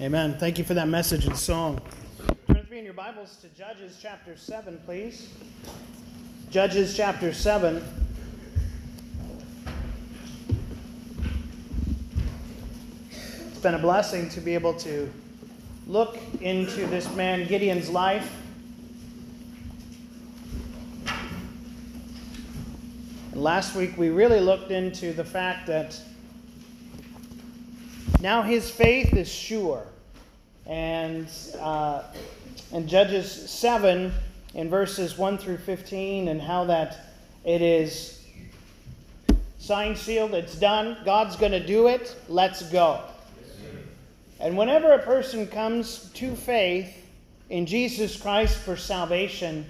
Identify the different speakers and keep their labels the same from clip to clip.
Speaker 1: Amen. Thank you for that message and song. Turn with me in your Bibles to Judges chapter 7, please. Judges chapter 7. It's been a blessing to be able to look into this man Gideon's life. And last week we really looked into the fact that now his faith is sure. And uh, in Judges 7, in verses 1 through 15, and how that it is signed, sealed, it's done. God's going to do it. Let's go. And whenever a person comes to faith in Jesus Christ for salvation,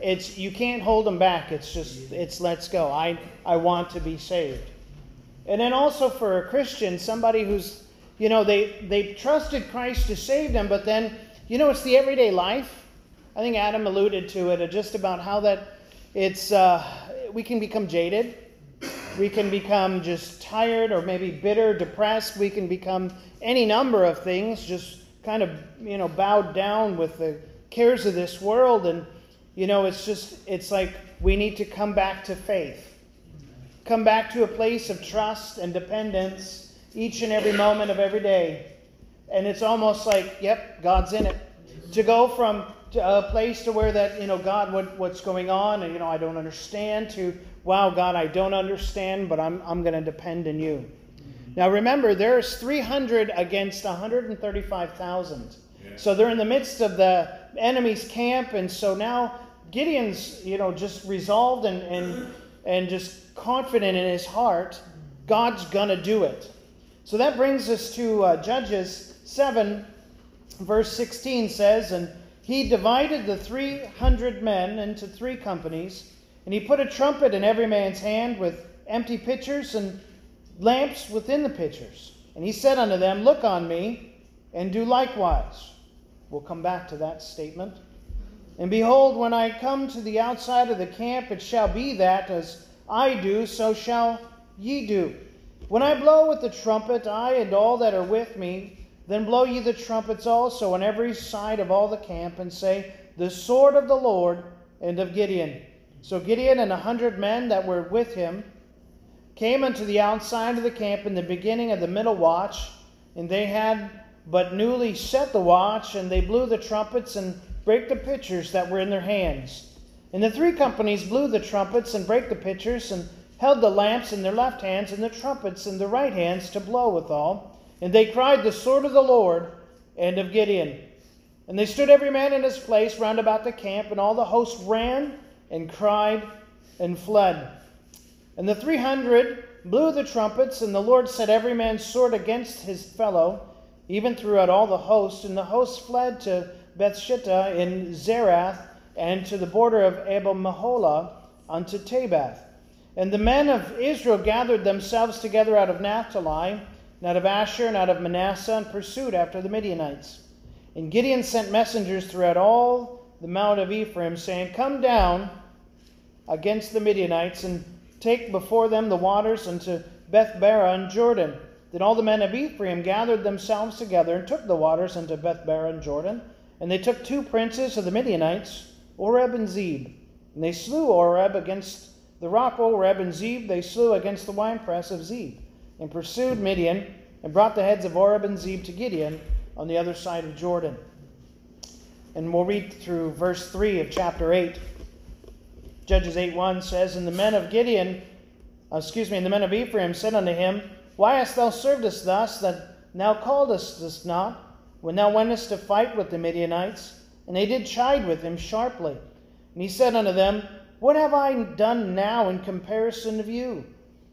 Speaker 1: it's you can't hold them back. It's just it's let's go. I I want to be saved. And then also for a Christian, somebody who's you know, they, they trusted Christ to save them, but then, you know, it's the everyday life. I think Adam alluded to it, uh, just about how that it's, uh, we can become jaded. We can become just tired or maybe bitter, depressed. We can become any number of things, just kind of, you know, bowed down with the cares of this world. And, you know, it's just, it's like we need to come back to faith, come back to a place of trust and dependence each and every moment of every day. And it's almost like, yep, God's in it. To go from a place to where that, you know, God, what, what's going on, and, you know, I don't understand, to, wow, God, I don't understand, but I'm, I'm going to depend on you. Now remember, there's 300 against 135,000. So they're in the midst of the enemy's camp, and so now Gideon's, you know, just resolved and, and, and just confident in his heart, God's going to do it. So that brings us to uh, Judges 7, verse 16 says, And he divided the 300 men into three companies, and he put a trumpet in every man's hand with empty pitchers and lamps within the pitchers. And he said unto them, Look on me, and do likewise. We'll come back to that statement. And behold, when I come to the outside of the camp, it shall be that as I do, so shall ye do. When I blow with the trumpet, I and all that are with me, then blow ye the trumpets also on every side of all the camp, and say, The sword of the Lord and of Gideon. So Gideon and a hundred men that were with him came unto the outside of the camp in the beginning of the middle watch, and they had but newly set the watch, and they blew the trumpets and brake the pitchers that were in their hands. And the three companies blew the trumpets and brake the pitchers, and held the lamps in their left hands and the trumpets in their right hands to blow withal. And they cried, The sword of the Lord and of Gideon. And they stood every man in his place round about the camp, and all the host ran and cried and fled. And the three hundred blew the trumpets, and the Lord set every man's sword against his fellow, even throughout all the host. And the host fled to Bethshittah in Zererath, and to the border of Abel Meholah unto Tabbath. And the men of Israel gathered themselves together out of Naphtali, and out of Asher, and out of Manasseh, and pursued after the Midianites. And Gideon sent messengers throughout all the mount of Ephraim, saying, Come down against the Midianites, and take before them the waters unto Bethbara and Jordan. Then all the men of Ephraim gathered themselves together, and took the waters unto Bethbara and Jordan. And they took two princes of the Midianites, Oreb and Zeb. And they slew Oreb against the rock Oreb and Zeb they slew against the winepress of Zeb, and pursued Midian, and brought the heads of Oreb and Zeb to Gideon on the other side of Jordan. And we'll read through verse 3 of chapter 8. Judges 8 1 says, And the men of Gideon, uh, excuse me, and the men of Ephraim said unto him, Why hast thou served us thus, that thou calledst us not, when thou wentest to fight with the Midianites? And they did chide with him sharply. And he said unto them, what have I done now in comparison of you?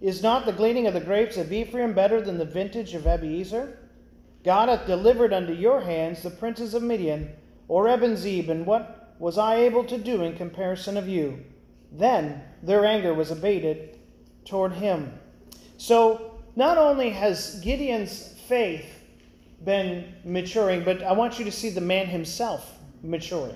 Speaker 1: Is not the gleaning of the grapes of Ephraim better than the vintage of Abiezer? God hath delivered unto your hands the princes of Midian, or Zeb, and what was I able to do in comparison of you? Then their anger was abated toward him. So not only has Gideon's faith been maturing, but I want you to see the man himself maturing.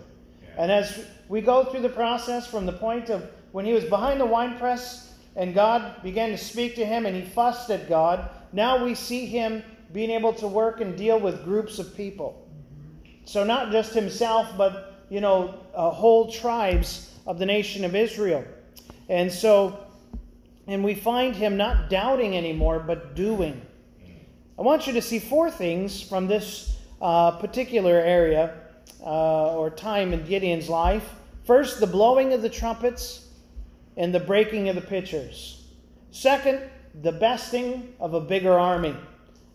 Speaker 1: And as we go through the process from the point of when he was behind the winepress and God began to speak to him and he fussed at God, now we see him being able to work and deal with groups of people. So, not just himself, but, you know, uh, whole tribes of the nation of Israel. And so, and we find him not doubting anymore, but doing. I want you to see four things from this uh, particular area uh, or time in Gideon's life. First, the blowing of the trumpets and the breaking of the pitchers. Second, the besting of a bigger army.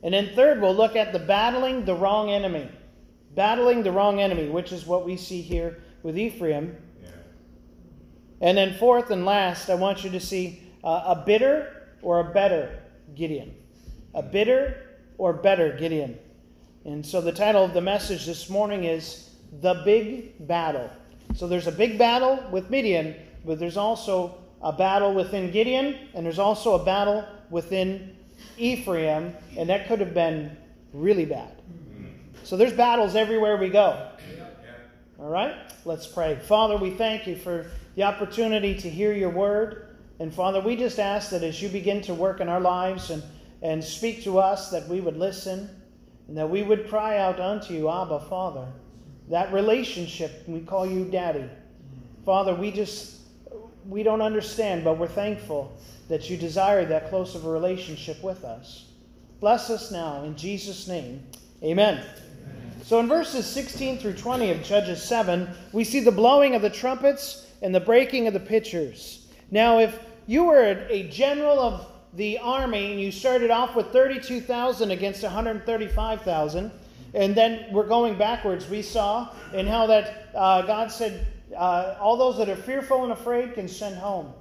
Speaker 1: And then third, we'll look at the battling the wrong enemy. Battling the wrong enemy, which is what we see here with Ephraim. Yeah. And then fourth and last, I want you to see uh, a bitter or a better Gideon. A bitter or better Gideon. And so the title of the message this morning is The Big Battle. So there's a big battle with Midian, but there's also a battle within Gideon, and there's also a battle within Ephraim, and that could have been really bad. So there's battles everywhere we go. All right? Let's pray. Father, we thank you for the opportunity to hear your word. And Father, we just ask that as you begin to work in our lives and and speak to us that we would listen and that we would cry out unto you, Abba, Father. That relationship, we call you Daddy. Father, we just, we don't understand, but we're thankful that you desire that close of a relationship with us. Bless us now in Jesus' name. Amen. Amen. So in verses 16 through 20 of Judges 7, we see the blowing of the trumpets and the breaking of the pitchers. Now, if you were a general of the army, and you started off with 32,000 against 135,000, and then we're going backwards. We saw in how that uh, God said, uh, all those that are fearful and afraid can send home.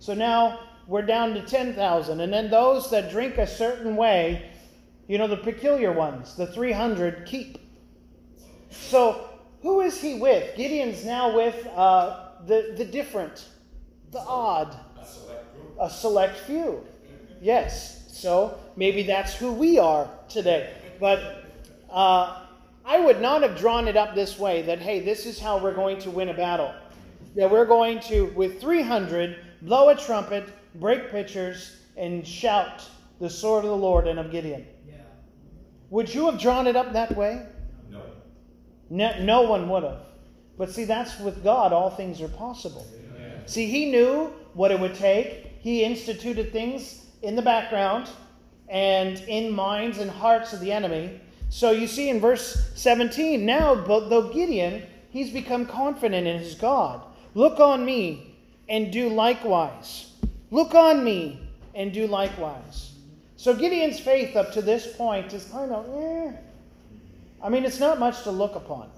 Speaker 1: So now we're down to 10,000. And then those that drink a certain way, you know, the peculiar ones, the 300 keep. So who is he with? Gideon's now with uh, the, the different, the odd, a select, a select few. Yes. So maybe that's who we are today. But uh, I would not have drawn it up this way that, hey, this is how we're going to win a battle. That we're going to, with 300, blow a trumpet, break pitchers, and shout the sword of the Lord and of Gideon. Yeah. Would you have drawn it up that way? No. No, no one would have. But see, that's with God, all things are possible. Amen. See, he knew what it would take. He instituted things in the background and in minds and hearts of the enemy. So you see in verse 17, now, though Gideon, he's become confident in his God. Look on me and do likewise. Look on me and do likewise. So Gideon's faith up to this point is kind of, eh. I mean, it's not much to look upon.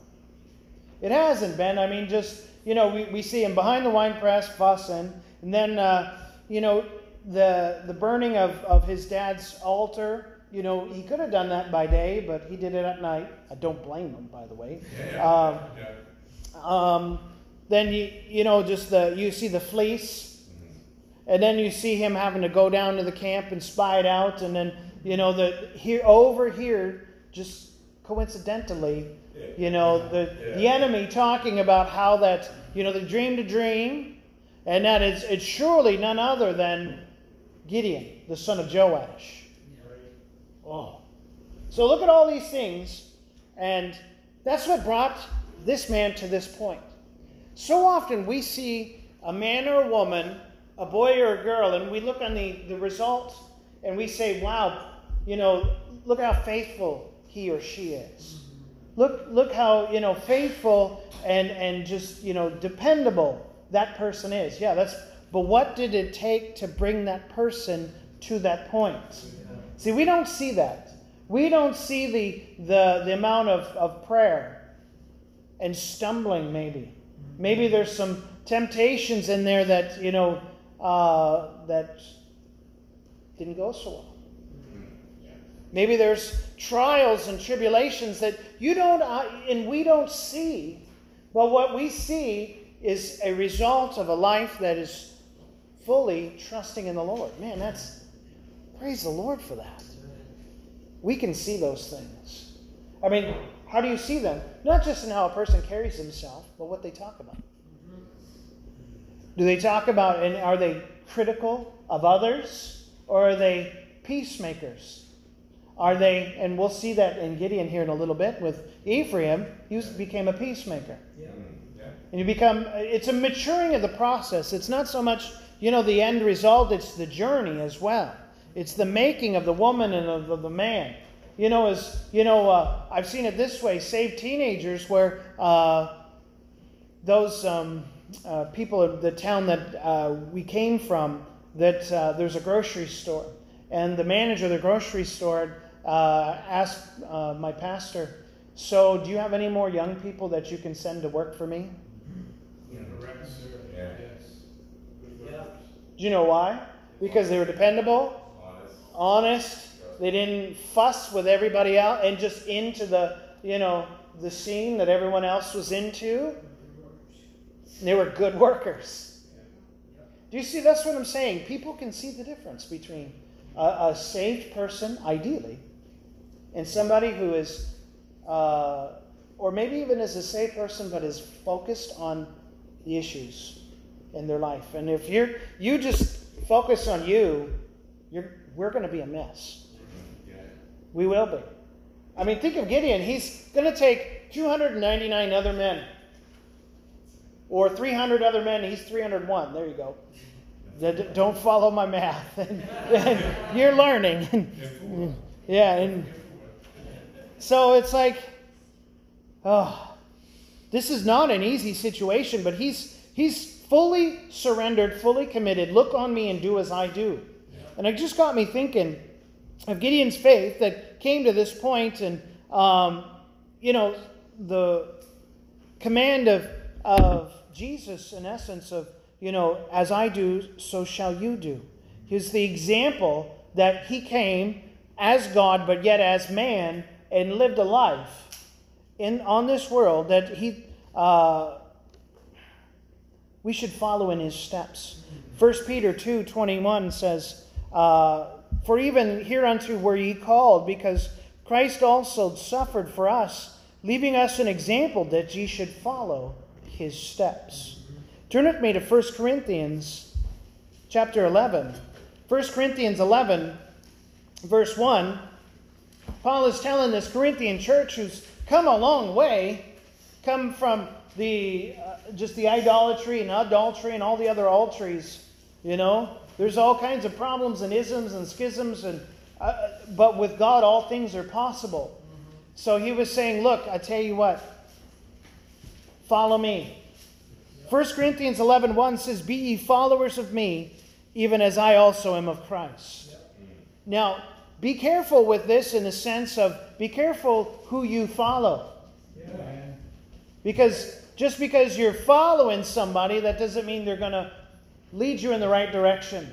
Speaker 1: It hasn't been. I mean, just, you know, we, we see him behind the wine press fussing, and then, uh, you know, the, the burning of, of his dad's altar, you know, he could have done that by day, but he did it at night. I don't blame him, by the way. Yeah, um, yeah. Um, then you you know just the you see the fleece, mm-hmm. and then you see him having to go down to the camp and spy it out, and then you know the here over here just coincidentally, yeah. you know the the enemy talking about how that you know they dreamed a dream, and that it's it's surely none other than Gideon, the son of Joash. Oh. So look at all these things, and that's what brought this man to this point. So often we see a man or a woman, a boy or a girl, and we look on the, the result and we say, wow, you know, look how faithful he or she is. Look, look how, you know, faithful and, and just, you know, dependable that person is. Yeah, that's but what did it take to bring that person to that point? See, we don't see that. We don't see the, the, the amount of, of prayer and stumbling, maybe. Maybe there's some temptations in there that, you know, uh, that didn't go so well. Maybe there's trials and tribulations that you don't, uh, and we don't see. But what we see is a result of a life that is fully trusting in the Lord. Man, that's praise the Lord for that. We can see those things. I mean, how do you see them? Not just in how a person carries himself, but what they talk about. Do they talk about, and are they critical of others, or are they peacemakers? Are they, and we'll see that in Gideon here in a little bit with Ephraim, he became a peacemaker. Yeah. And you become, it's a maturing of the process. It's not so much, you know, the end result, it's the journey as well. It's the making of the woman and of, the man. You know, as, you know, uh, I've seen it this way save teenagers where uh, those um, uh, people of the town that uh, we came from, that uh, there's a grocery store. And the manager of the grocery store uh, asked my pastor, So, do you have any more young people that you can send to work for me? Do you know why? Because they were dependable, honest. They didn't fuss with everybody else and just into the, you know, the scene that everyone else was into. They were good workers. Do you see? That's what I'm saying. People can see the difference between a, a saved person, ideally, and somebody who is, uh, or maybe even is a saved person but is focused on the issues in their life. And if you're you just focus on you, you're we're going to be a mess. We will be. I mean, think of Gideon. He's going to take 299 other men, or 300 other men. He's 301. There you go. Don't follow my math. you're learning. yeah, and so it's like, oh, this is not an easy situation, but he's he's fully surrendered, fully committed. Look on me and do as I do. And it just got me thinking of Gideon's faith that came to this point, and um, you know the command of of Jesus, in essence, of you know, as I do, so shall you do. He's the example that he came as God, but yet as man, and lived a life in on this world that he. Uh, we should follow in his steps. 1 Peter 2 21 says, uh, For even hereunto were ye called, because Christ also suffered for us, leaving us an example that ye should follow his steps. Turn with me to 1 Corinthians chapter 11. 1 Corinthians 11, verse 1. Paul is telling this Corinthian church who's come a long way, come from the uh, just the idolatry and adultery and all the other altries. You know, there's all kinds of problems and isms and schisms, and uh, but with God, all things are possible. So he was saying, "Look, I tell you what. Follow me." 1 Corinthians 11 1 says, Be ye followers of me, even as I also am of Christ. Now, be careful with this in the sense of be careful who you follow. Because just because you're following somebody, that doesn't mean they're going to lead you in the right direction.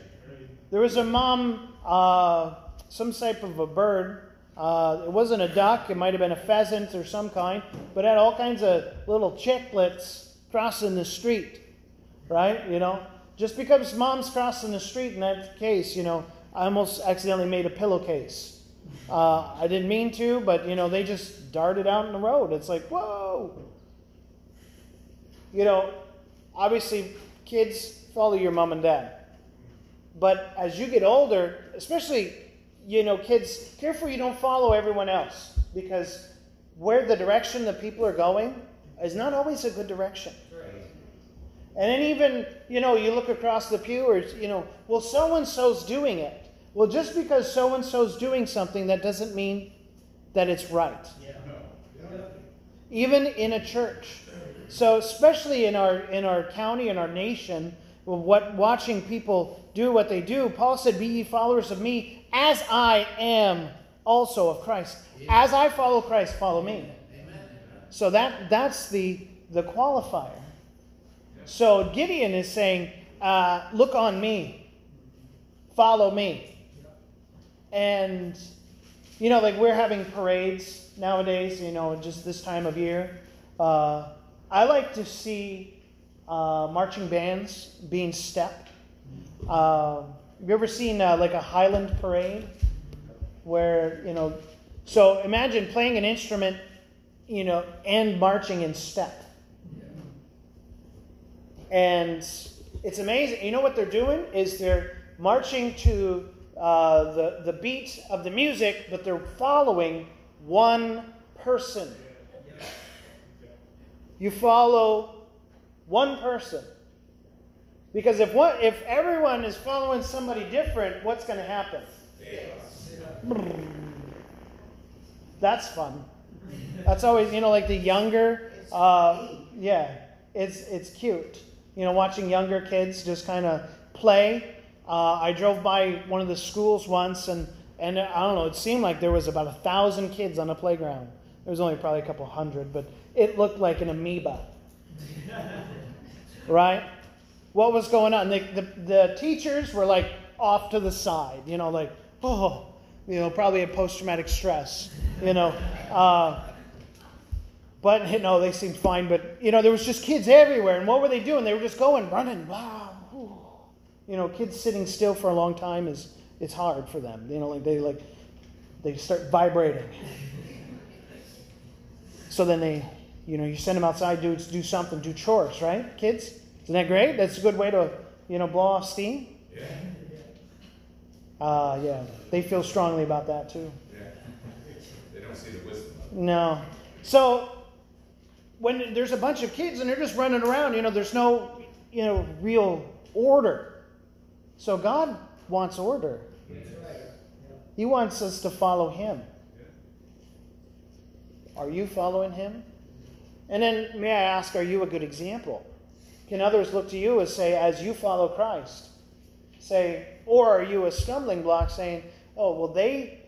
Speaker 1: There was a mom, uh, some type of a bird. Uh, it wasn't a duck, it might have been a pheasant or some kind, but had all kinds of little chicklets crossing the street, right? You know, just because mom's crossing the street in that case, you know, I almost accidentally made a pillowcase. Uh, I didn't mean to, but you know, they just darted out in the road. It's like, whoa, you know, obviously kids follow your mom and dad. But as you get older, especially, you know, kids, careful you don't follow everyone else because where the direction that people are going is not always a good direction. And then even, you know, you look across the pew or, you know, well, so and so's doing it. Well, just because so and so's doing something, that doesn't mean that it's right. Yeah. Even in a church. So, especially in our in our county and our nation, what watching people do what they do, Paul said, "Be ye followers of me, as I am also of Christ. As I follow Christ, follow me." So that that's the the qualifier. So Gideon is saying, uh, "Look on me, follow me," and you know, like we're having parades nowadays. You know, just this time of year. Uh, I like to see uh, marching bands being stepped. Uh, have you ever seen uh, like a Highland parade where, you know, so imagine playing an instrument, you know, and marching in step. And it's amazing. You know what they're doing? Is they're marching to uh, the, the beat of the music, but they're following one person. You follow one person. Because if, what, if everyone is following somebody different, what's going to happen? That's fun. That's always, you know, like the younger, uh, yeah, it's, it's cute. You know, watching younger kids just kind of play. Uh, I drove by one of the schools once, and, and I don't know, it seemed like there was about a thousand kids on the playground. There was only probably a couple hundred, but it looked like an amoeba. right? What was going on? The, the, the teachers were like off to the side, you know, like, oh, you know, probably a post traumatic stress, you know. Uh, but you know, they seemed fine. But you know, there was just kids everywhere, and what were they doing? They were just going, running, wow. You know, kids sitting still for a long time is it's hard for them. You know, like they like they start vibrating. So then they, you know, you send them outside, do do something, do chores, right, kids? Isn't that great? That's a good way to, you know, blow off steam. Yeah. Uh, yeah, they feel strongly about that too.
Speaker 2: Yeah. They don't see the wisdom.
Speaker 1: No. So when there's a bunch of kids and they're just running around, you know, there's no, you know, real order. So God wants order. He wants us to follow Him. Are you following Him? And then, may I ask, are you a good example? Can others look to you and say, as you follow Christ, say, or are you a stumbling block saying, oh, well, they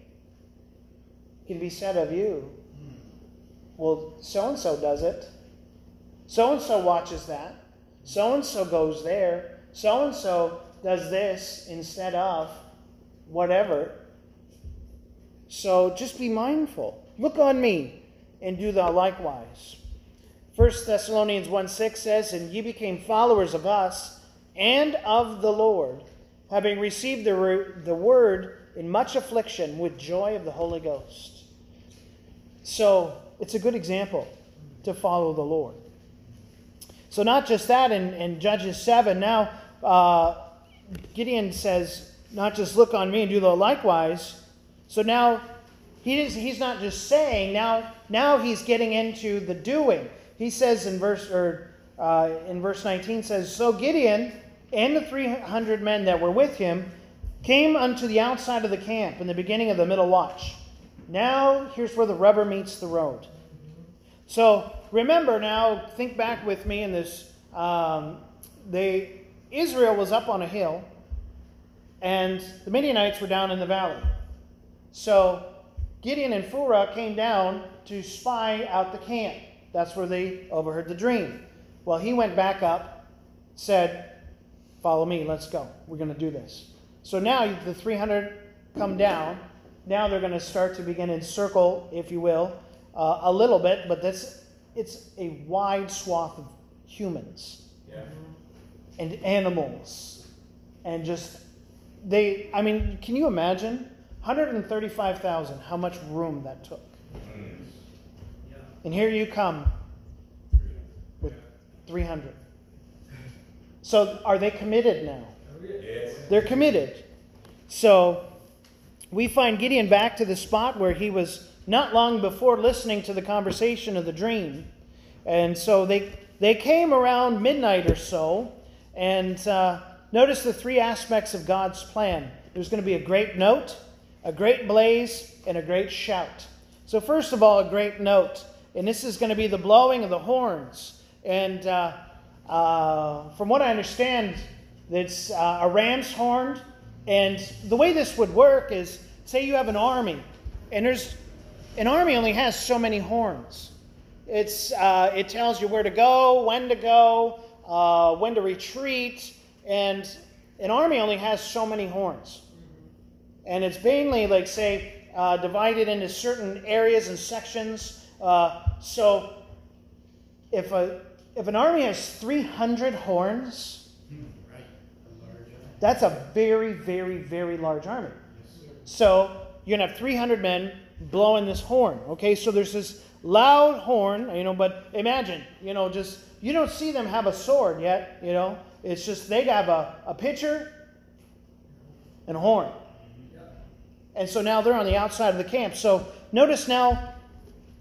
Speaker 1: can be said of you? Well, so and so does it. So and so watches that. So and so goes there. So and so does this instead of whatever. So just be mindful. Look on me and do thou likewise. 1 Thessalonians 1 6 says, And ye became followers of us and of the Lord, having received the, the word in much affliction with joy of the Holy Ghost. So it's a good example to follow the Lord. So, not just that, in, in Judges 7, now uh, Gideon says, not just look on me and do the likewise. So now he is, he's not just saying, now, now he's getting into the doing. He says in verse, or, uh, in verse 19 says, So Gideon and the 300 men that were with him came unto the outside of the camp in the beginning of the middle watch. Now, here's where the rubber meets the road. So remember now, think back with me in this. Um, they Israel was up on a hill, and the Midianites were down in the valley. So Gideon and Phurah came down to spy out the camp. That's where they overheard the dream. Well, he went back up, said, Follow me, let's go. We're going to do this. So now the 300 come down. Now they're going to start to begin encircle, if you will, uh, a little bit, but that's, it's a wide swath of humans. Yeah and animals and just they i mean can you imagine 135000 how much room that took. And here you come with 300 so are they committed now?
Speaker 2: Yes.
Speaker 1: they're committed. So we find gideon back to the spot where he was not long before listening to the conversation of the dream. And so they they came around midnight or so and uh, notice the three aspects of God's plan. There's going to be a great note, a great blaze, and a great shout. So, first of all, a great note. And this is going to be the blowing of the horns. And uh, uh, from what I understand, it's uh, a ram's horn. And the way this would work is say you have an army, and there's an army only has so many horns. It's, uh, it tells you where to go, when to go, uh, when to retreat, and an army only has so many horns. And it's mainly, like, say, uh, divided into certain areas and sections. Uh, so if, a, if an army has 300 horns, that's a very, very, very large army. So you're going to have 300 men blowing this horn. Okay, so there's this loud horn, you know, but imagine, you know, just you don't see them have a sword yet, you know. It's just they have a, a pitcher and a horn. And so now they're on the outside of the camp. So notice now,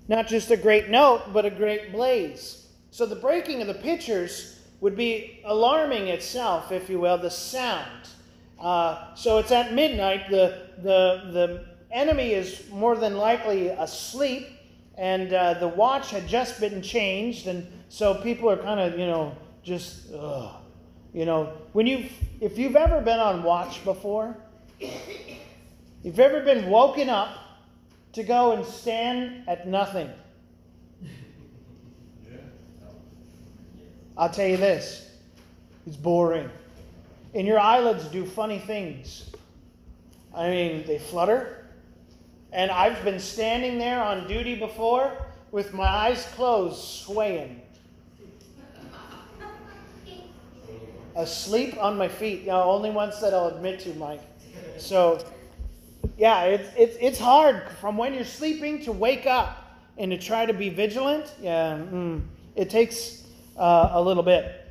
Speaker 1: not just a great note, but a great blaze. So the breaking of the pitchers would be alarming itself, if you will, the sound. Uh, so it's at midnight. The, the, the enemy is more than likely asleep, and uh, the watch had just been changed. And so people are kind of, you know, just, ugh. You know, when you've, if you've ever been on watch before, you've ever been woken up to go and stand at nothing. I'll tell you this it's boring. And your eyelids do funny things. I mean, they flutter. And I've been standing there on duty before with my eyes closed, swaying. Asleep on my feet. Know, only once that I'll admit to, Mike. So, yeah, it's, it's, it's hard from when you're sleeping to wake up and to try to be vigilant. Yeah, mm, it takes uh, a little bit.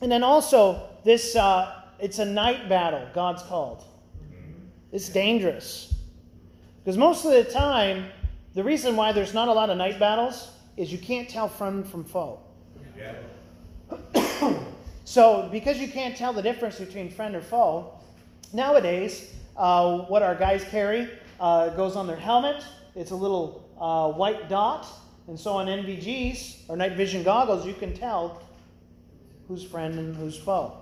Speaker 1: And then also, this uh, it's a night battle, God's called. It's dangerous. Because most of the time, the reason why there's not a lot of night battles is you can't tell friend from foe.
Speaker 2: Yeah.
Speaker 1: So, because you can't tell the difference between friend or foe, nowadays, uh, what our guys carry uh, goes on their helmet. It's a little uh, white dot. And so on NVGs or night vision goggles, you can tell who's friend and who's foe.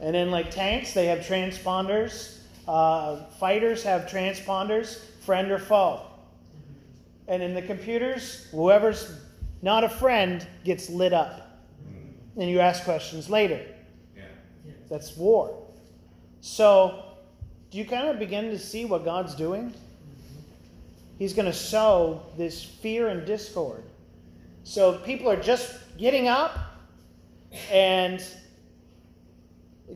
Speaker 1: And in like tanks, they have transponders. Uh, fighters have transponders, friend or foe. And in the computers, whoever's not a friend gets lit up. And you ask questions later.
Speaker 2: Yeah.
Speaker 1: That's war. So, do you kind of begin to see what God's doing? He's going to sow this fear and discord. So, people are just getting up and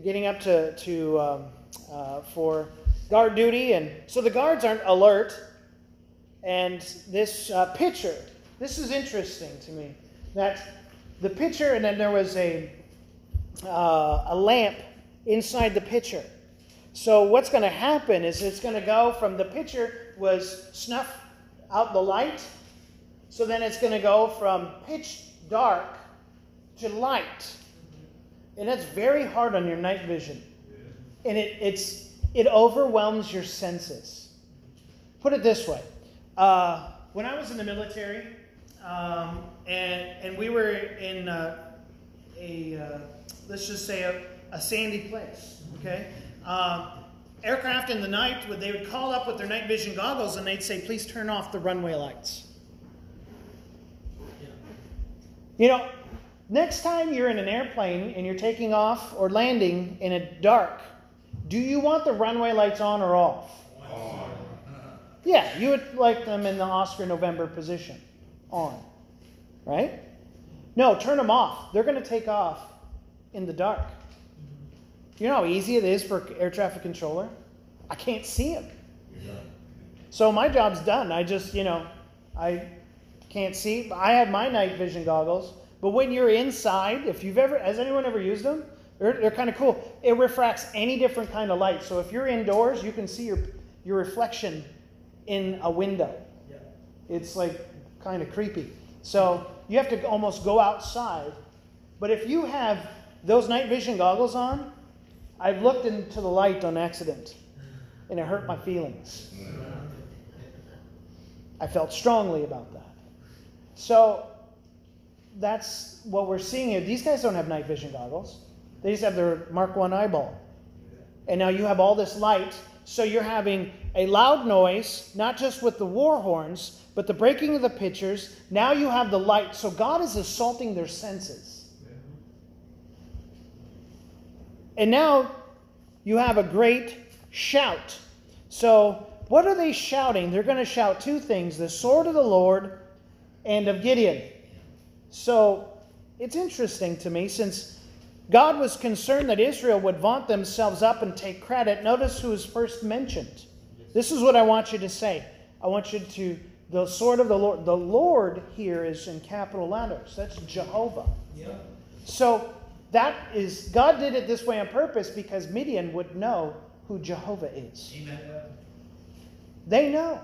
Speaker 1: getting up to, to um, uh, for guard duty. And so the guards aren't alert. And this uh, pitcher, this is interesting to me. That the pitcher, and then there was a, uh, a lamp inside the pitcher. So what's going to happen is it's going to go from the pitcher was snuff out the light. So then it's going to go from pitch dark to light. And that's very hard on your night vision. And it, it's, it overwhelms your senses. Put it this way uh, when I was in the military, um, and, and we were in uh, a, uh, let's just say, a, a sandy place, okay? Um, aircraft in the night, they would call up with their night vision goggles and they'd say, please turn off the runway lights. You know, next time you're in an airplane and you're taking off or landing in a dark, do you want the runway lights on or off?
Speaker 2: On.
Speaker 1: Yeah, you would like them in the Oscar November position. On. Right? No, turn them off. They're going to take off in the dark. You know how easy it is for air traffic controller? I can't see him. So my job's done. I just, you know, I can't see. I have my night vision goggles. But when you're inside, if you've ever, has anyone ever used them? They're, they're kind of cool. It refracts any different kind of light. So if you're indoors, you can see your, your reflection in a window. It's like kind of creepy. So you have to almost go outside. But if you have those night vision goggles on, I've looked into the light on accident and it hurt my feelings. I felt strongly about that. So that's what we're seeing here. These guys don't have night vision goggles. They just have their Mark 1 eyeball. And now you have all this light, so you're having a loud noise, not just with the war horns, but the breaking of the pitchers. Now you have the light. So God is assaulting their senses. And now you have a great shout. So, what are they shouting? They're going to shout two things the sword of the Lord and of Gideon. So, it's interesting to me since God was concerned that Israel would vaunt themselves up and take credit. Notice who is first mentioned. This is what I want you to say. I want you to, the sword of the Lord. The Lord here is in capital letters. That's Jehovah.
Speaker 3: Yeah.
Speaker 1: So that is, God did it this way on purpose because Midian would know who Jehovah is.
Speaker 3: Amen.
Speaker 1: They know.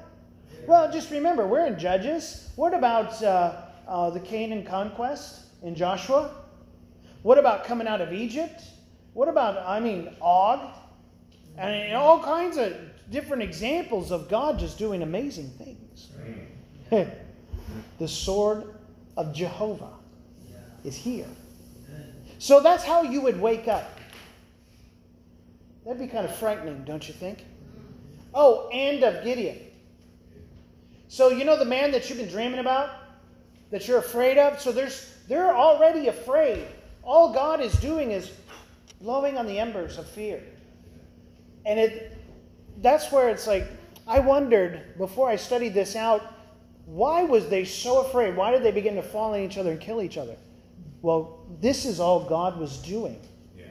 Speaker 1: Well, just remember, we're in Judges. What about uh, uh, the Canaan conquest in Joshua? What about coming out of Egypt? What about, I mean, Og? And all kinds of different examples of God just doing amazing things. the sword of Jehovah is here. So that's how you would wake up. That'd be kind of frightening, don't you think? Oh, and of Gideon. So you know the man that you've been dreaming about? That you're afraid of? So there's they're already afraid. All God is doing is blowing on the embers of fear. And it that's where it's like I wondered before I studied this out, why was they so afraid? Why did they begin to fall on each other and kill each other? Well, this is all God was doing.
Speaker 2: Yes.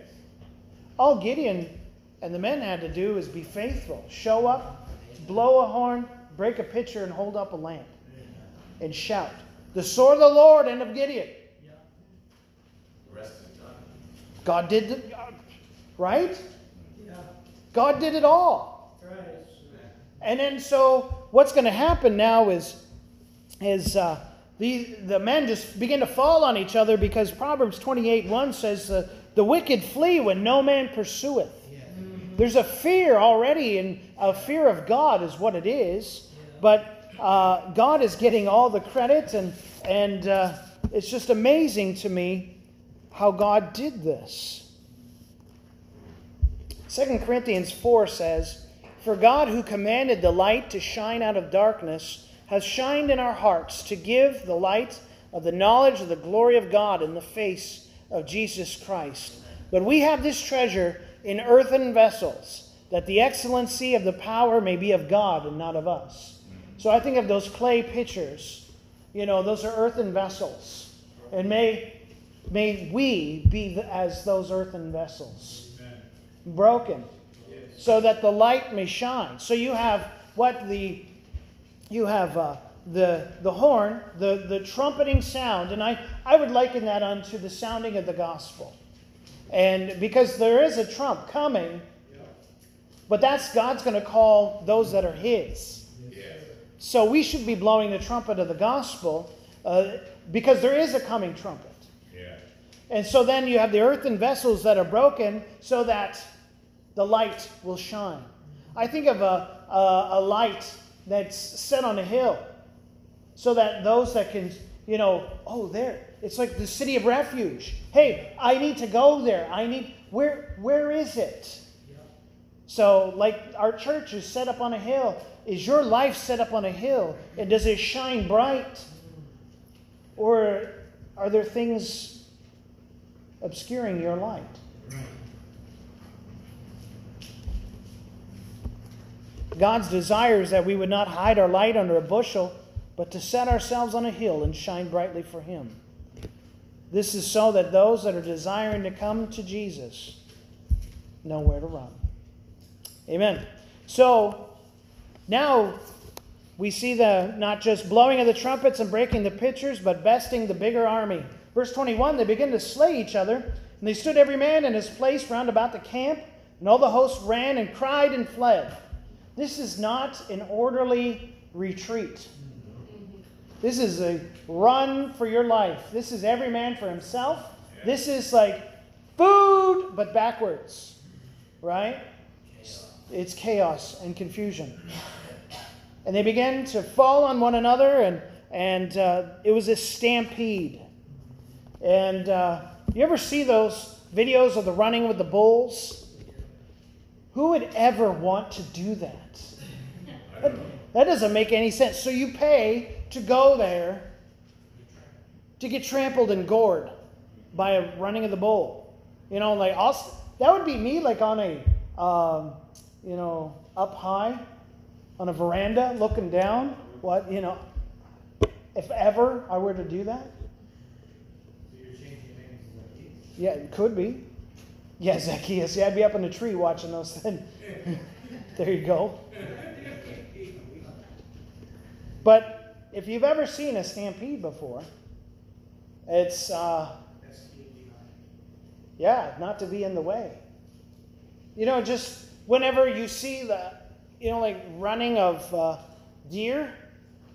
Speaker 1: All Gideon and the men had to do is be faithful, show up, blow a horn, break a pitcher, and hold up a lamp, and shout, "The sword of the Lord and of Gideon."
Speaker 2: The rest is done.
Speaker 1: God did, the, right? God did it all. And then so what's going to happen now is, is uh, the the men just begin to fall on each other because Proverbs twenty eight one says uh, the wicked flee when no man pursueth. There's a fear already, and a fear of God is what it is. But uh, God is getting all the credit, and and uh, it's just amazing to me how God did this. 2 Corinthians 4 says, For God, who commanded the light to shine out of darkness, has shined in our hearts to give the light of the knowledge of the glory of God in the face of Jesus Christ. But we have this treasure in earthen vessels, that the excellency of the power may be of God and not of us. So I think of those clay pitchers. You know, those are earthen vessels. And may, may we be as those earthen vessels, broken, so that the light may shine. So you have what the you have uh, the the horn, the the trumpeting sound, and I I would liken that unto the sounding of the gospel. And because there is a trump coming, but that's God's going to call those that are His. So we should be blowing the trumpet of the gospel uh, because there is a coming trumpet.
Speaker 2: Yeah.
Speaker 1: And so then you have the earthen vessels that are broken so that the light will shine. I think of a, a, a light that's set on a hill so that those that can, you know, oh, there, it's like the city of refuge. Hey, I need to go there. I need, where, where is it? So, like our church is set up on a hill. Is your life set up on a hill? And does it shine bright? Or are there things obscuring your light? God's desire is that we would not hide our light under a bushel, but to set ourselves on a hill and shine brightly for Him. This is so that those that are desiring to come to Jesus know where to run. Amen. So now we see the not just blowing of the trumpets and breaking the pitchers, but besting the bigger army. Verse 21 they begin to slay each other, and they stood every man in his place round about the camp, and all the host ran and cried and fled. This is not an orderly retreat. This is a run for your life. This is every man for himself. This is like food, but backwards, right? It's chaos and confusion. And they began to fall on one another, and, and uh, it was a stampede. And uh, you ever see those videos of the running with the bulls? Who would ever want to do that? That, that doesn't make any sense. So you pay to go there to get trampled and gored by a running of the bull. You know, like I'll, that would be me, like on a, um, you know, up high on a veranda looking down. What you know, if ever I were to do that, yeah, it could be. Yeah, Zacchaeus. Yeah, I'd be up in the tree watching those things. there you go. But if you've ever seen a stampede before, it's, uh, yeah, not to be in the way. You know, just whenever you see the, you know, like running of uh, deer.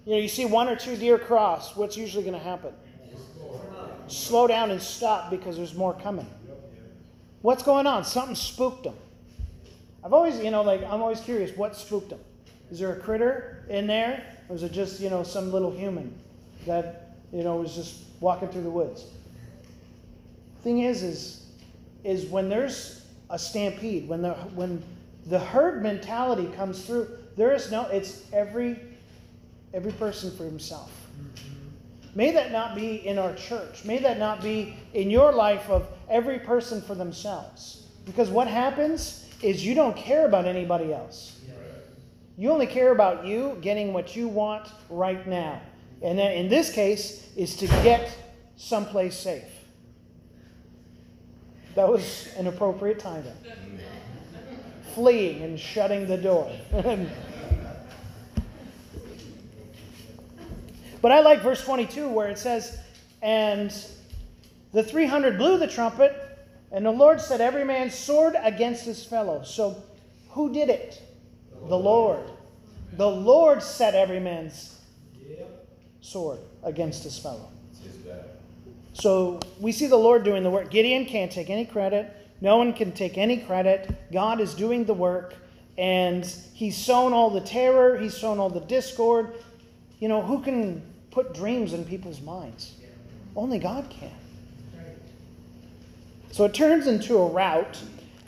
Speaker 1: You know, you see one or two deer cross. What's usually going to happen? Slow down and stop because there's more coming. What's going on? Something spooked them. I've always, you know, like I'm always curious. What spooked them? Is there a critter in there, or is it just, you know, some little human that, you know, was just walking through the woods? Thing is, is, is when there's a stampede, when the when the herd mentality comes through, there is no. It's every every person for himself. Mm-hmm. May that not be in our church. May that not be in your life of every person for themselves. Because what happens is you don't care about anybody else. You only care about you getting what you want right now. And then in this case is to get someplace safe. That was an appropriate timing. Fleeing and shutting the door. but I like verse 22 where it says, And the 300 blew the trumpet, and the Lord set every man's sword against his fellow. So who did it? The Lord. The Lord set every man's sword against his fellow. So we see the Lord doing the work. Gideon can't take any credit. No one can take any credit. God is doing the work. And he's sown all the terror, he's sown all the discord. You know, who can put dreams in people's minds? Only God can. So it turns into a rout.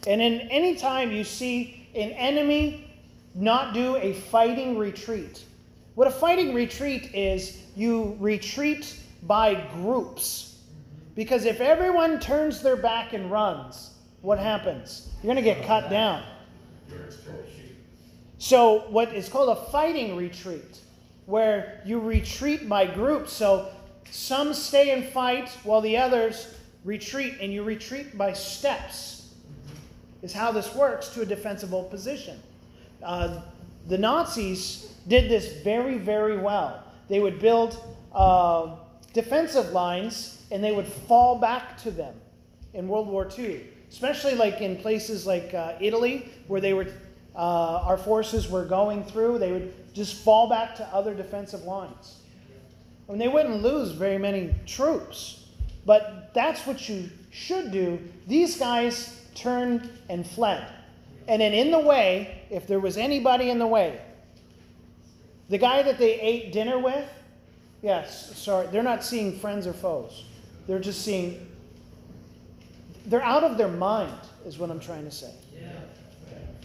Speaker 1: And in any time you see an enemy not do a fighting retreat, what a fighting retreat is, you retreat by groups. Because if everyone turns their back and runs, what happens? You're going to get cut down. So, what is called a fighting retreat, where you retreat by groups. So, some stay and fight while the others retreat, and you retreat by steps, is how this works to a defensible position. Uh, the Nazis did this very, very well. They would build uh, defensive lines and they would fall back to them in World War II, especially like in places like uh, Italy, where they were, uh, our forces were going through. They would just fall back to other defensive lines, and they wouldn't lose very many troops. But that's what you should do. These guys turned and fled, and then in the way, if there was anybody in the way, the guy that they ate dinner with, yes, sorry, they're not seeing friends or foes. They're just seeing, they're out of their mind, is what I'm trying to say.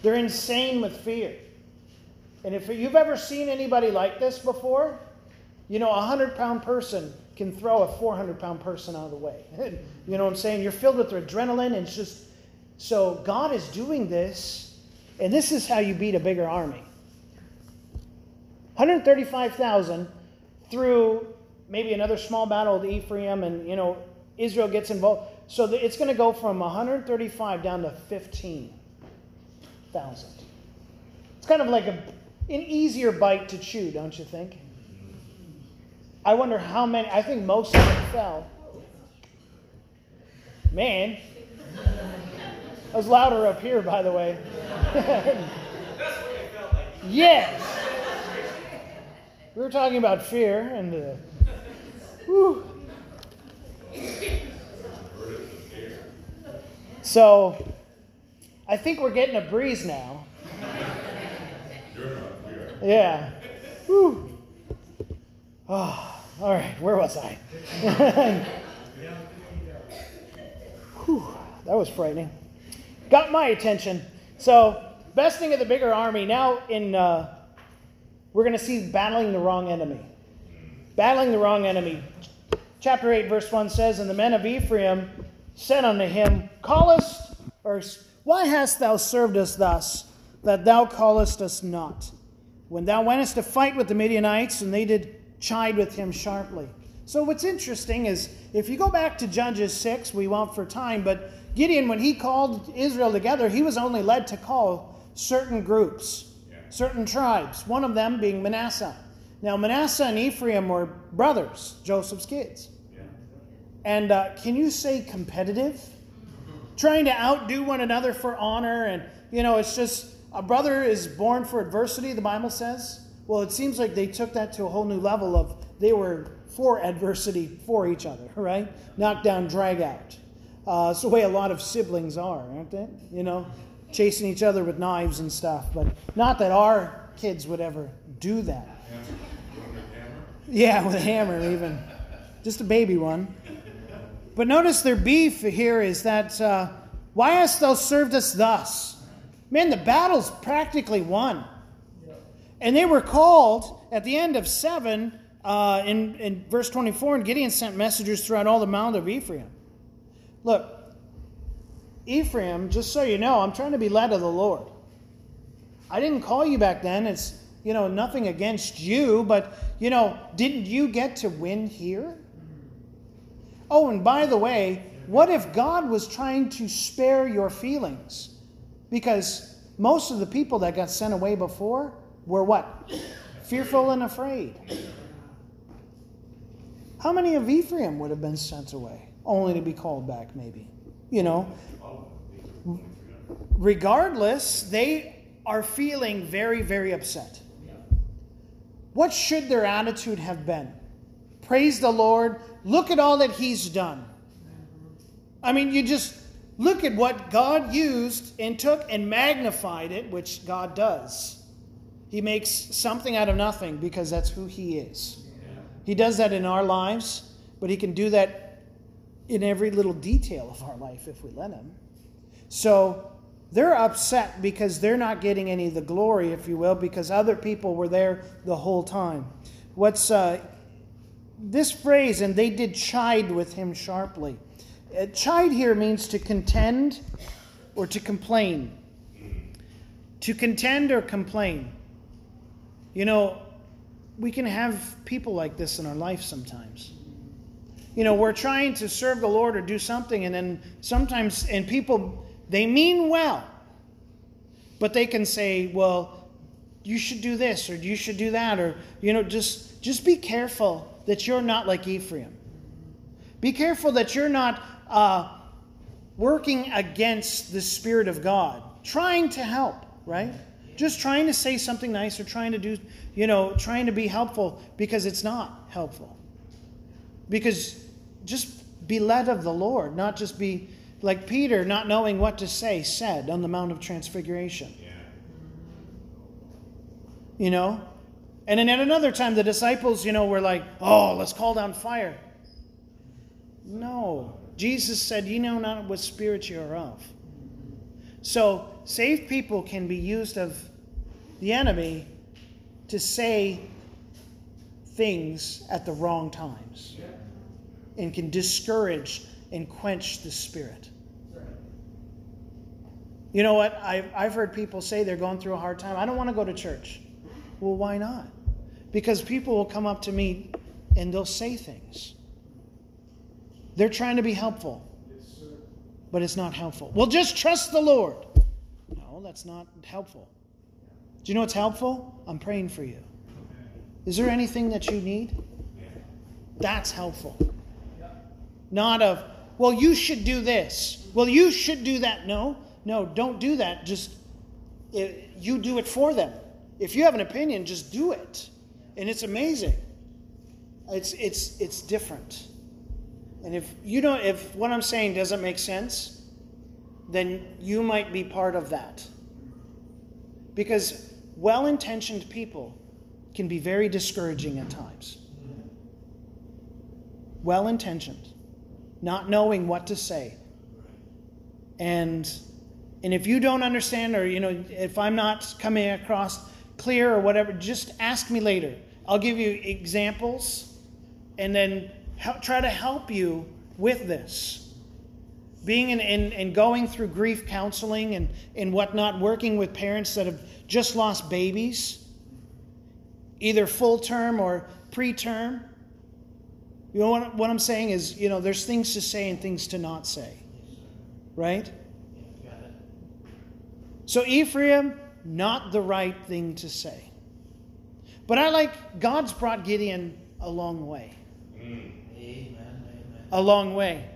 Speaker 1: They're insane with fear. And if you've ever seen anybody like this before, you know, a 100 pound person can throw a 400 pound person out of the way. you know what I'm saying? You're filled with adrenaline, and it's just. So God is doing this, and this is how you beat a bigger army. 135,000 through maybe another small battle with Ephraim, and you know Israel gets involved. So it's going to go from 135 down to 15,000. It's kind of like a, an easier bite to chew, don't you think? I wonder how many. I think most of them fell. Man, I was louder up here, by the way. yes. We were talking about fear and. Uh, Whew. So, I think we're getting a breeze now. Yeah. Whew. Oh, all right. Where was I? Whew, that was frightening. Got my attention. So, best thing of the bigger army. Now, in uh, we're going to see battling the wrong enemy. Battling the wrong enemy. Chapter 8, verse 1 says, And the men of Ephraim said unto him, Callest, or why hast thou served us thus, that thou callest us not? When thou wentest to fight with the Midianites, and they did chide with him sharply. So, what's interesting is if you go back to Judges 6, we won't for time, but Gideon, when he called Israel together, he was only led to call certain groups, yeah. certain tribes, one of them being Manasseh. Now, Manasseh and Ephraim were brothers, Joseph's kids. Yeah. And uh, can you say competitive? Trying to outdo one another for honor. And, you know, it's just a brother is born for adversity, the Bible says. Well, it seems like they took that to a whole new level of they were for adversity for each other, right? Knock down, drag out. Uh, it's the way a lot of siblings are, aren't they? You know, chasing each other with knives and stuff. But not that our kids would ever do that. Yeah, with a hammer, even. Just a baby one. But notice their beef here is that, uh, why hast thou served us thus? Man, the battle's practically won. And they were called at the end of 7, uh, in, in verse 24, and Gideon sent messengers throughout all the mount of Ephraim. Look, Ephraim, just so you know, I'm trying to be led of the Lord. I didn't call you back then. It's, you know, nothing against you, but, you know, didn't you get to win here? Oh, and by the way, what if God was trying to spare your feelings? Because most of the people that got sent away before were what? Fearful and afraid. How many of Ephraim would have been sent away, only to be called back, maybe? You know, regardless, they are feeling very, very upset. What should their attitude have been? Praise the Lord. Look at all that He's done. I mean, you just look at what God used and took and magnified it, which God does. He makes something out of nothing because that's who He is. He does that in our lives, but He can do that in every little detail of our life if we let Him. So they're upset because they're not getting any of the glory, if you will, because other people were there the whole time. What's uh, this phrase, and they did chide with him sharply. Uh, chide here means to contend or to complain. To contend or complain. You know, we can have people like this in our life sometimes. You know, we're trying to serve the Lord or do something, and then sometimes, and people, they mean well, but they can say, well, you should do this or you should do that, or, you know, just, just be careful that you're not like Ephraim. Be careful that you're not uh, working against the Spirit of God, trying to help, right? Just trying to say something nice or trying to do, you know, trying to be helpful because it's not helpful. Because just be led of the Lord, not just be like Peter, not knowing what to say, said on the Mount of Transfiguration. Yeah. You know, and then at another time, the disciples, you know, were like, oh, let's call down fire. No. Jesus said, You know not what spirit you are of. So, saved people can be used of the enemy to say things at the wrong times and can discourage and quench the spirit. You know what? I've, I've heard people say they're going through a hard time. I don't want to go to church. Well, why not? Because people will come up to me and they'll say things. They're trying to be helpful, but it's not helpful. Well, just trust the Lord. That's not helpful. Do you know what's helpful? I'm praying for you. Is there anything that you need? That's helpful. Not of, well, you should do this. Well, you should do that. No, no, don't do that. Just eh, you do it for them. If you have an opinion, just do it. And it's amazing. It's it's it's different. And if you don't if what I'm saying doesn't make sense, then you might be part of that. Because well-intentioned people can be very discouraging at times. Well-intentioned, not knowing what to say. And and if you don't understand or you know if I'm not coming across clear or whatever, just ask me later. I'll give you examples and then help, try to help you with this. Being in, in, in going through grief counseling and, and whatnot, working with parents that have just lost babies, either full term or preterm. You know what, what I'm saying is, you know, there's things to say and things to not say. Right? So Ephraim not the right thing to say. But I like God's brought Gideon a long way. Amen, amen. A long way.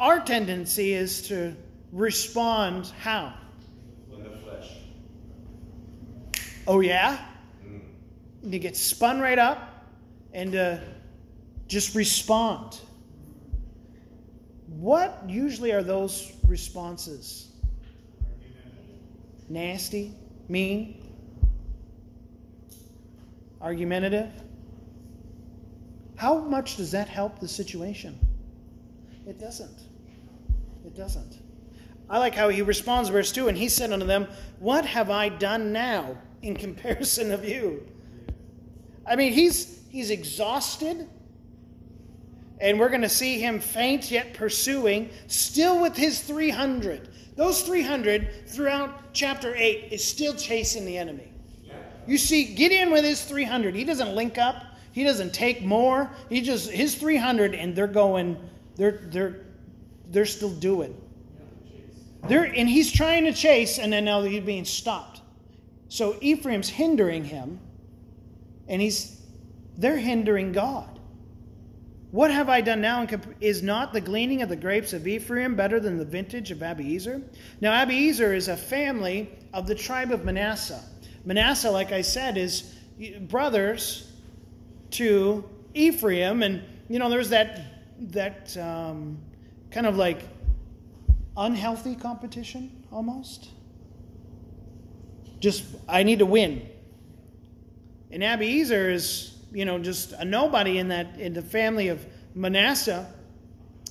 Speaker 1: Our tendency is to respond how?
Speaker 2: In the flesh.
Speaker 1: Oh, yeah? And to get spun right up and to just respond. What usually are those responses? Nasty, mean, argumentative. How much does that help the situation? It doesn't. It doesn't. I like how he responds, verse 2 And he said unto them, What have I done now in comparison of you? I mean, he's, he's exhausted. And we're going to see him faint yet pursuing, still with his 300. Those 300 throughout chapter 8 is still chasing the enemy. You see, Gideon with his 300, he doesn't link up, he doesn't take more. He just, his 300, and they're going, they're, they're, they're still doing. They're, and he's trying to chase, and then now he's being stopped. So Ephraim's hindering him, and he's they're hindering God. What have I done now? Is not the gleaning of the grapes of Ephraim better than the vintage of Abiezer? Now, Abiezer is a family of the tribe of Manasseh. Manasseh, like I said, is brothers to Ephraim, and you know there's that that um, kind of like unhealthy competition almost. Just I need to win. And Abiezer is you know, just a nobody in that in the family of Manasseh.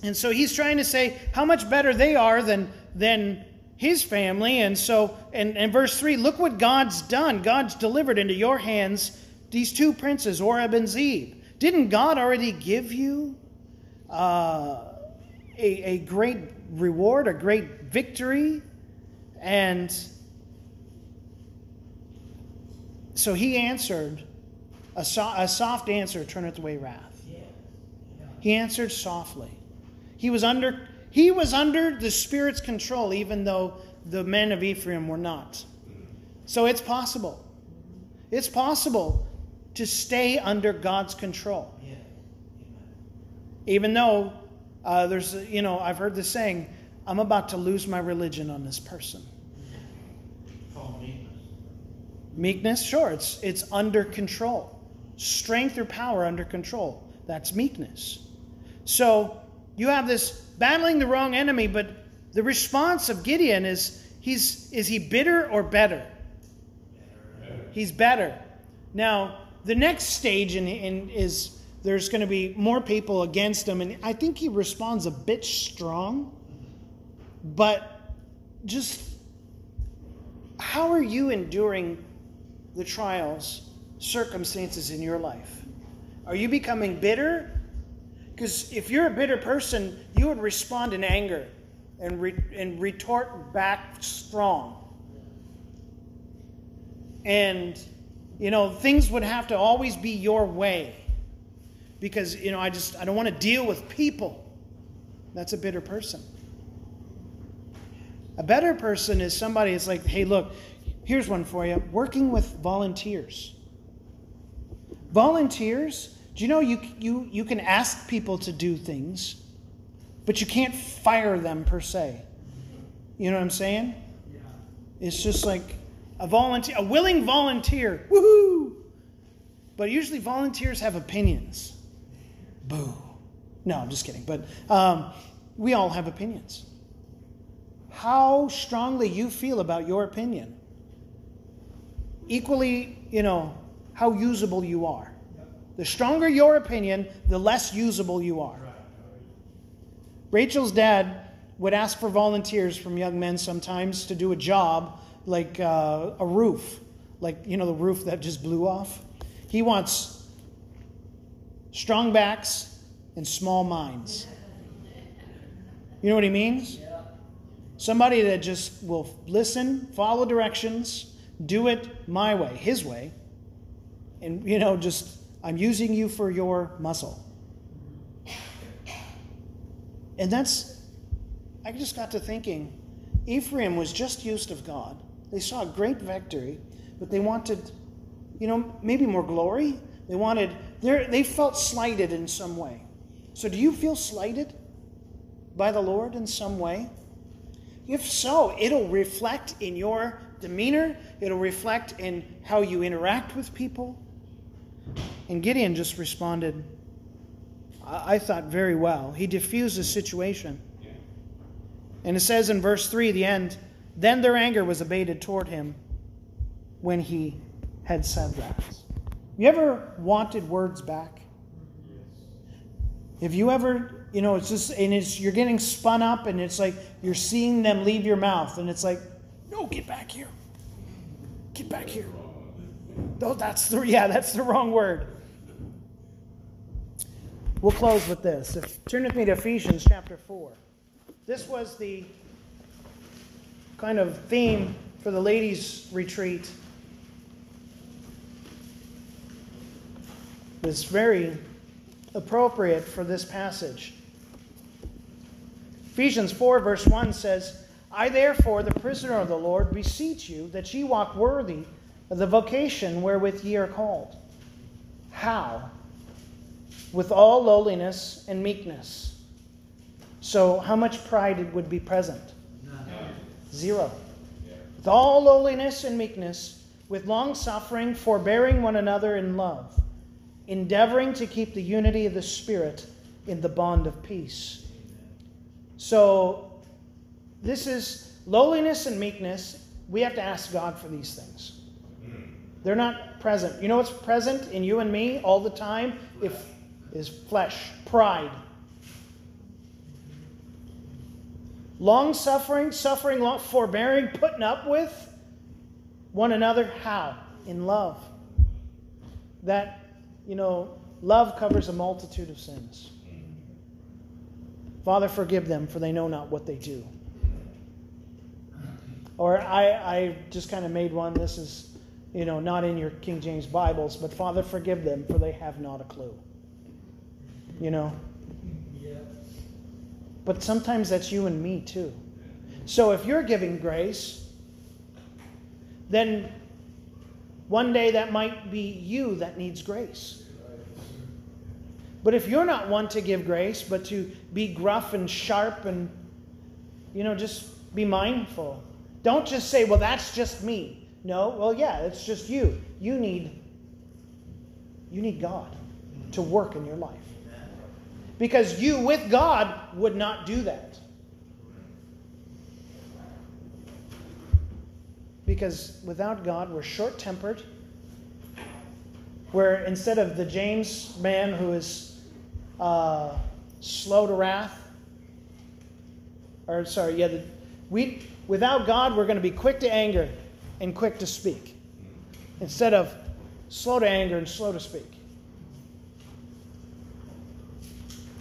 Speaker 1: And so he's trying to say how much better they are than than his family. And so and, and verse 3, look what God's done. God's delivered into your hands these two princes, Oreb and Zeeb. Didn't God already give you uh, a, a great reward, a great victory? And so he answered, a, so, a soft answer turneth away wrath. He answered softly. He was under he was under the Spirit's control, even though the men of Ephraim were not. So it's possible. It's possible to stay under God's control. Even though uh, there's, you know, I've heard this saying, I'm about to lose my religion on this person. Meekness, sure, it's, it's under control strength or power under control. That's meekness. So you have this battling the wrong enemy, but the response of Gideon is he's is he bitter or better? He's better. Now, the next stage in, in is there's going to be more people against him, and I think he responds a bit strong. But just how are you enduring the trials circumstances in your life? Are you becoming bitter? Because if you're a bitter person, you would respond in anger and, re- and retort back strong. And, you know, things would have to always be your way. Because, you know, I just, I don't want to deal with people. That's a bitter person. A better person is somebody that's like, hey, look, here's one for you working with volunteers. Volunteers, do you know you, you, you can ask people to do things, but you can't fire them per se? You know what I'm saying? Yeah. It's just like a volunteer, a willing volunteer. Woohoo! But usually volunteers have opinions. Boo. No, I'm just kidding. But um, we all have opinions. How strongly you feel about your opinion. Equally, you know, how usable you are. The stronger your opinion, the less usable you are. Rachel's dad would ask for volunteers from young men sometimes to do a job like uh, a roof, like, you know, the roof that just blew off. He wants strong backs and small minds. You know what he means? Somebody that just will listen, follow directions, do it my way, his way, and, you know, just, I'm using you for your muscle. And that's, I just got to thinking, Ephraim was just used of God. They saw a great victory, but they wanted, you know, maybe more glory. They wanted, they felt slighted in some way. So do you feel slighted by the Lord in some way? If so, it'll reflect in your demeanor, it'll reflect in how you interact with people. And Gideon just responded, I, I thought, very well. He diffused the situation. And it says in verse 3, the end, then their anger was abated toward him when he had said that. You ever wanted words back? Have you ever, you know, it's just, and it's, you're getting spun up and it's like you're seeing them leave your mouth and it's like, no, get back here. Get back here. No, that's the, yeah, that's the wrong word. We'll close with this. If, turn with me to Ephesians chapter 4. This was the kind of theme for the ladies' retreat. It's very appropriate for this passage. Ephesians 4, verse 1 says, I therefore, the prisoner of the Lord, beseech you that ye walk worthy of the vocation wherewith ye are called. How? With all lowliness and meekness so, how much pride would be present? None. Zero. Yeah. With all lowliness and meekness, with long suffering, forbearing one another in love, endeavoring to keep the unity of the Spirit in the bond of peace. So, this is lowliness and meekness. We have to ask God for these things. They're not present. You know what's present in you and me all the time? If is flesh, pride, long suffering, suffering, long, forbearing, putting up with one another. How? In love. That, you know, love covers a multitude of sins. Father, forgive them, for they know not what they do. Or I, I just kind of made one. This is, you know, not in your King James Bibles, but Father, forgive them, for they have not a clue. You know, but sometimes that's you and me too. So if you're giving grace, then one day that might be you that needs grace. But if you're not one to give grace, but to be gruff and sharp and, you know, just be mindful. Don't just say, well, that's just me. No, well, yeah, it's just you. You need, you need God to work in your life because you with God would not do that. Because without God, we're short tempered. Where instead of the James man who is uh, slow to wrath, or sorry, yeah, the, we without God, we're going to be quick to anger and quick to speak, instead of slow to anger and slow to speak.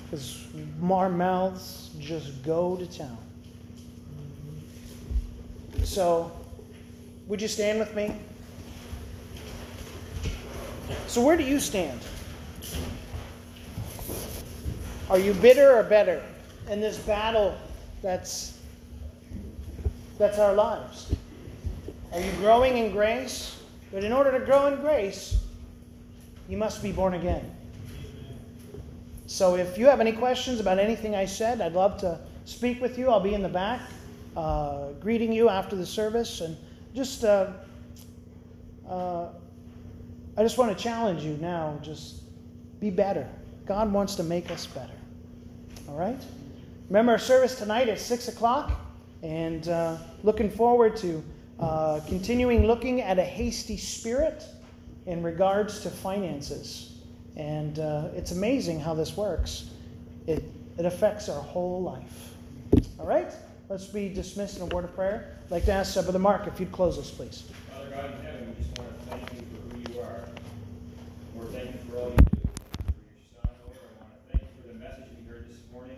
Speaker 1: because our mouths just go to town. So, would you stand with me? So, where do you stand? Are you bitter or better in this battle that's that's our lives? Are you growing in grace? But in order to grow in grace, you must be born again. So if you have any questions about anything I said, I'd love to speak with you. I'll be in the back uh, greeting you after the service. And just, uh, uh, I just want to challenge you now. Just be better. God wants to make us better. All right? Remember our service tonight at 6 o'clock. And uh, looking forward to uh, continuing looking at a hasty spirit in regards to finances. And uh, it's amazing how this works. It, it affects our whole life. All right? Let's be dismissed in a word of prayer. I'd like to ask uh, Brother Mark if you'd close us, please.
Speaker 2: Father God
Speaker 4: in heaven, we just want to thank you for who you are. We're thankful for all you